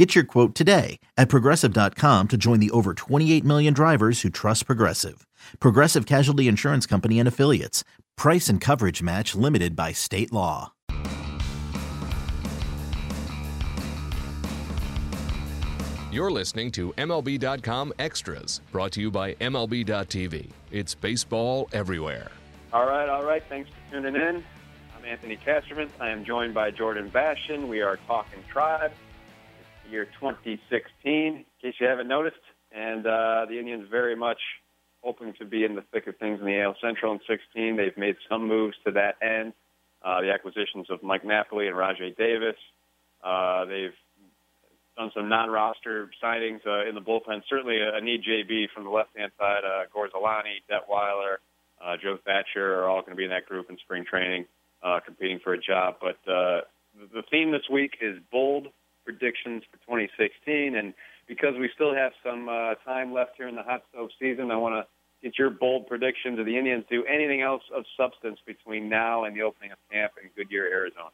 Get your quote today at progressive.com to join the over 28 million drivers who trust Progressive. Progressive Casualty Insurance Company and Affiliates. Price and coverage match limited by state law. You're listening to MLB.com Extras, brought to you by MLB.tv. It's baseball everywhere. All right, all right. Thanks for tuning in. I'm Anthony Castrovince. I am joined by Jordan Bastian. We are talking Tribe. Year 2016, in case you haven't noticed. And uh, the Indians very much hoping to be in the thick of things in the AL Central in 16. They've made some moves to that end. Uh, the acquisitions of Mike Napoli and Rajai Davis. Uh, they've done some non-roster signings uh, in the bullpen. Certainly a, a need JB from the left-hand side. Uh, Gorzelanny, Detwiler, uh, Joe Thatcher are all going to be in that group in spring training, uh, competing for a job. But uh, the theme this week is bold predictions for 2016, and because we still have some uh, time left here in the hot stove season, I want to get your bold predictions of the Indians do anything else of substance between now and the opening of camp in Goodyear, Arizona.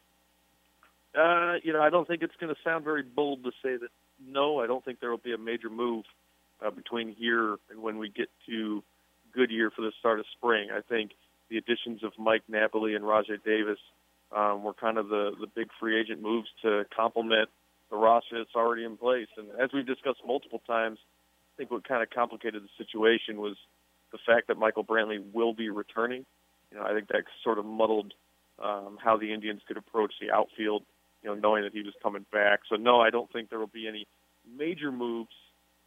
Uh, you know, I don't think it's going to sound very bold to say that no, I don't think there will be a major move uh, between here and when we get to Goodyear for the start of spring. I think the additions of Mike Napoli and Rajai Davis um, were kind of the, the big free agent moves to complement the roster that's already in place. And as we've discussed multiple times, I think what kind of complicated the situation was the fact that Michael Brantley will be returning. You know, I think that sort of muddled um, how the Indians could approach the outfield you know, knowing that he was coming back. So no, I don't think there will be any major moves.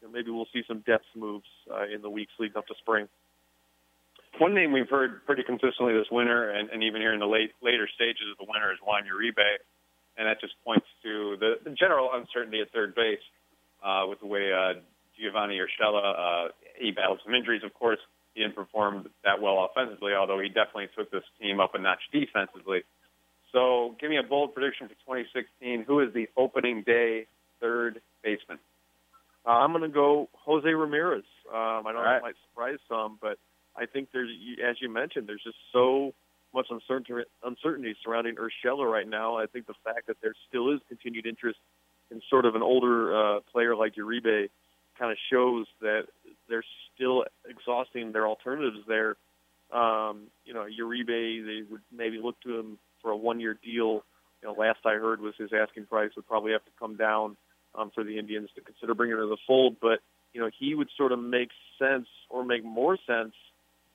You know, maybe we'll see some depth moves uh, in the weeks leading up to spring. One name we've heard pretty consistently this winter, and, and even here in the late later stages of the winter, is Juan Uribe, and that just points to the, the general uncertainty at third base uh, with the way uh, Giovanni Urshela, uh, he battled some injuries, of course. He didn't perform that well offensively, although he definitely took this team up a notch defensively. So give me a bold prediction for 2016. Who is the opening day third baseman? Uh, I'm going to go Jose Ramirez. Um, I know right. that might surprise some, but I think there's, as you mentioned, there's just so much uncertainty, surrounding Urshela right now. I think the fact that there still is continued interest in sort of an older uh, player like Uribe kind of shows that they're still exhausting their alternatives there. Um, you know, Uribe, they would maybe look to him for a one-year deal. You know, last I heard was his asking price would probably have to come down um, for the Indians to consider bringing him to the fold. But you know, he would sort of make sense or make more sense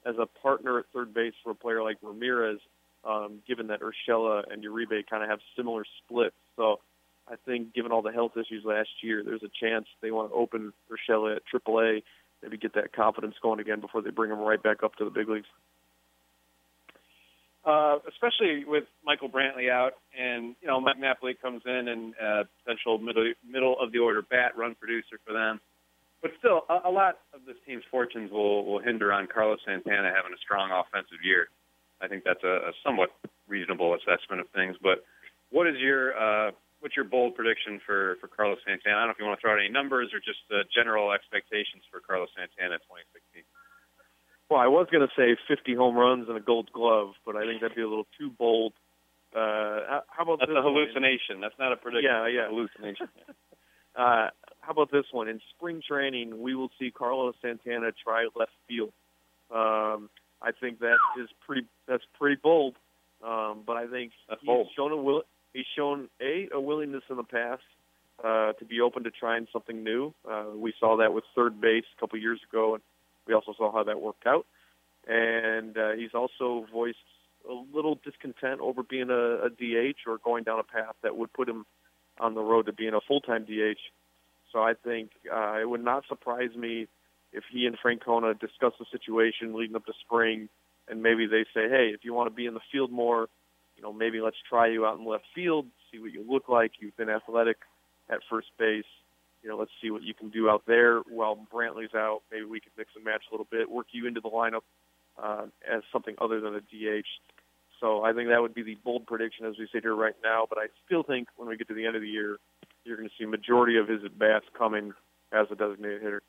as a partner at third base for a player like Ramirez, um, given that Urshela and Uribe kind of have similar splits. So I think, given all the health issues last year, there's a chance they want to open Urshela at AAA, maybe get that confidence going again before they bring him right back up to the big leagues uh, especially with Michael Brantley out, and you know Mike Napoli comes in and uh, potential middle middle of the order bat run producer for them. But still, a, a lot of this team's fortunes will will hinder on Carlos Santana having a strong offensive year. I think that's a, a somewhat reasonable assessment of things. But what is your uh, what's your bold prediction for for Carlos Santana? I don't know if you want to throw out any numbers or just uh, general expectations for Carlos Santana in 2016. Well, I was going to say 50 home runs and a Gold Glove, but I think that'd be a little too bold. Uh, how about that's this a hallucination? One? That's not a prediction. Yeah, yeah, hallucination. uh, how about this one? In spring training, we will see Carlos Santana try left field. Um, I think that is pretty. That's pretty bold. Um, but I think that's he's bold. shown a will. He's shown a a willingness in the past uh, to be open to trying something new. Uh, we saw that with third base a couple years ago, and we also saw how that worked out. And uh, he's also voiced a little discontent over being a, a DH or going down a path that would put him on the road to being a full-time DH. So I think uh, it would not surprise me if he and Francona discuss the situation leading up to spring, and maybe they say, "Hey, if you want to be in the field more, you know, maybe let's try you out in left field, see what you look like. You've been athletic at first base you know, let's see what you can do out there while Brantley's out. Maybe we can mix and match a little bit, work you into the lineup uh, as something other than a DH. So I think that would be the bold prediction as we sit here right now. But I still think when we get to the end of the year, you're going to see majority of his at bats coming as a designated hitter.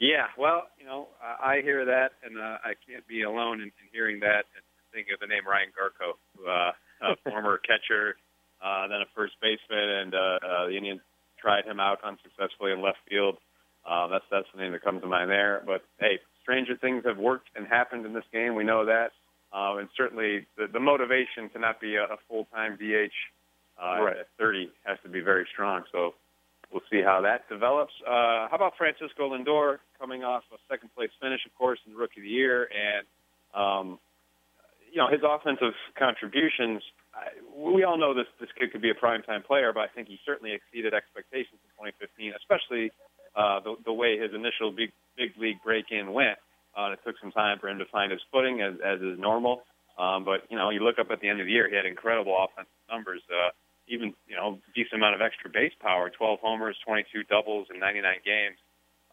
Yeah, well, you know, I hear that, and uh, I can't be alone in, in hearing that and thinking of the name Ryan Garko, who, uh, a former catcher, uh, then a first baseman, and uh, uh, the Indians tried him out unsuccessfully in left field. Uh, that's that's the name that comes to mind there. But hey, stranger things have worked and happened in this game. We know that, uh, and certainly the, the motivation to not be a, a full-time DH uh, right. at 30 has to be very strong. So we'll see how that develops. Uh, how about Francisco Lindor coming off a second place finish, of course, in Rookie of the Year, and um, you know his offensive contributions. I, we all know this this kid could be a primetime player, but I think he certainly exceeded expectations in 2015, especially uh, the, the way his initial big big league break in went. Uh, it took some time for him to find his footing, as, as is normal. Um, but you know, you look up at the end of the year, he had incredible offensive numbers. Uh, even you know decent amount of extra base power, 12 homers, 22 doubles in 99 games.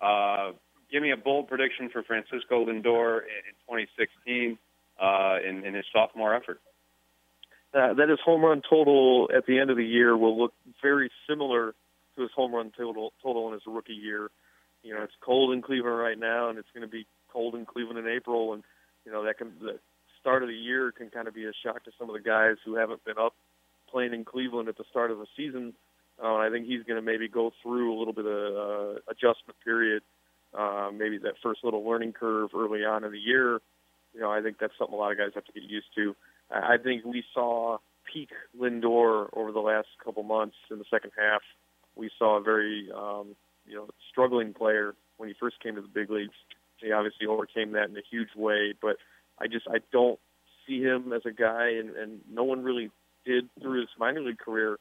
Uh, give me a bold prediction for Francisco Lindor in, in 2016 uh, in, in his sophomore effort. Uh, that his home run total at the end of the year will look very similar to his home run total total in his rookie year. You know, it's cold in Cleveland right now, and it's going to be cold in Cleveland in April, and you know that can the start of the year can kind of be a shock to some of the guys who haven't been up playing in Cleveland at the start of the season. Uh, I think he's going to maybe go through a little bit of uh, adjustment period, uh, maybe that first little learning curve early on in the year. You know, I think that's something a lot of guys have to get used to. I think we saw peak Lindor over the last couple months in the second half. We saw a very, um, you know, struggling player when he first came to the big leagues. He obviously overcame that in a huge way, but I just I don't see him as a guy, and, and no one really did through his minor league career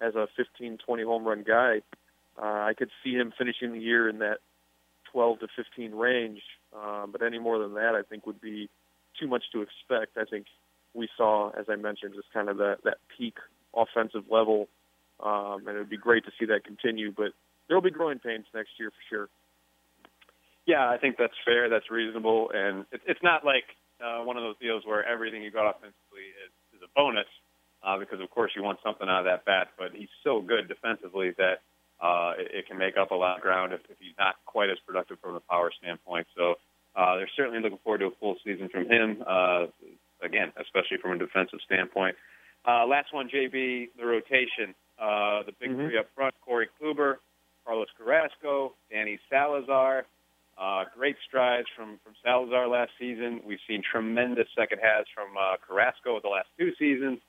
as a 15, 20 home run guy. Uh, I could see him finishing the year in that 12 to 15 range, um, but any more than that, I think would be too much to expect. I think we saw, as I mentioned, just kind of that that peak offensive level, um, and it would be great to see that continue. But there will be growing pains next year for sure. Yeah, I think that's fair. That's reasonable, and it, it's not like uh, one of those deals where everything you got offensively is, is a bonus uh, because of course you want something out of that bat. But he's so good defensively that uh, it, it can make up a lot of ground if, if he's not quite as productive from a power standpoint. So uh, they're certainly looking forward to a full season from him. Uh, again, especially from a defensive standpoint. Uh, last one, JB, the rotation. Uh, the big mm-hmm. three up front: Corey Kluber, Carlos Carrasco, Danny Salazar. Uh, great strides from from Salazar last season. We've seen tremendous second halves from uh, Carrasco the last two seasons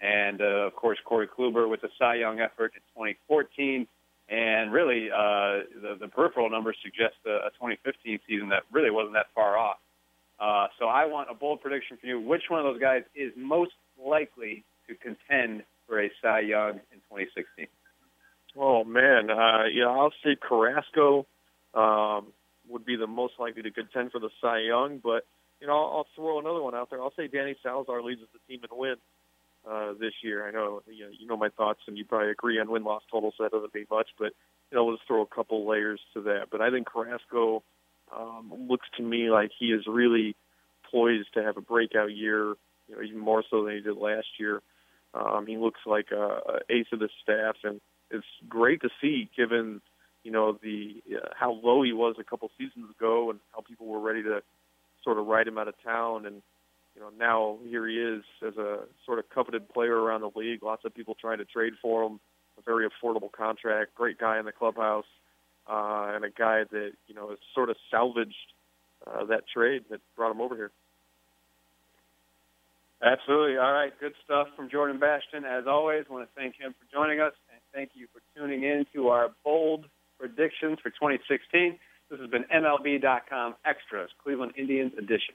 and uh, of course Corey Kluber with the Cy Young effort in 2014. And really, uh, the, the peripheral numbers suggest a, a 2015 season that really wasn't that far off. Uh, so I want a bold prediction for you. Which one of those guys is most likely to contend for a Cy Young in 2016? Oh man, uh, yeah, I'll say Carrasco um, would be the most likely to contend for the Cy Young, but you know I'll, I'll throw another one out there. I'll say Danny Salazar leads the team in wins uh, this year. I know you, know you know my thoughts, and you probably agree on win loss total, so that doesn't mean much. But you know, let's throw a couple layers to that. But I think Carrasco um, looks to me like he is really poised to have a breakout year. You know, even more so than he did last year. Um, he looks like a, a ace of the staff, and it's great to see, given you know the uh, how low he was a couple seasons ago, and how people were ready to sort of ride him out of town and you know, now here he is as a sort of coveted player around the league. Lots of people trying to trade for him. A very affordable contract. Great guy in the clubhouse, uh, and a guy that you know has sort of salvaged uh, that trade that brought him over here. Absolutely. All right. Good stuff from Jordan Bastian. As always, I want to thank him for joining us, and thank you for tuning in to our bold predictions for 2016. This has been MLB.com Extras, Cleveland Indians edition.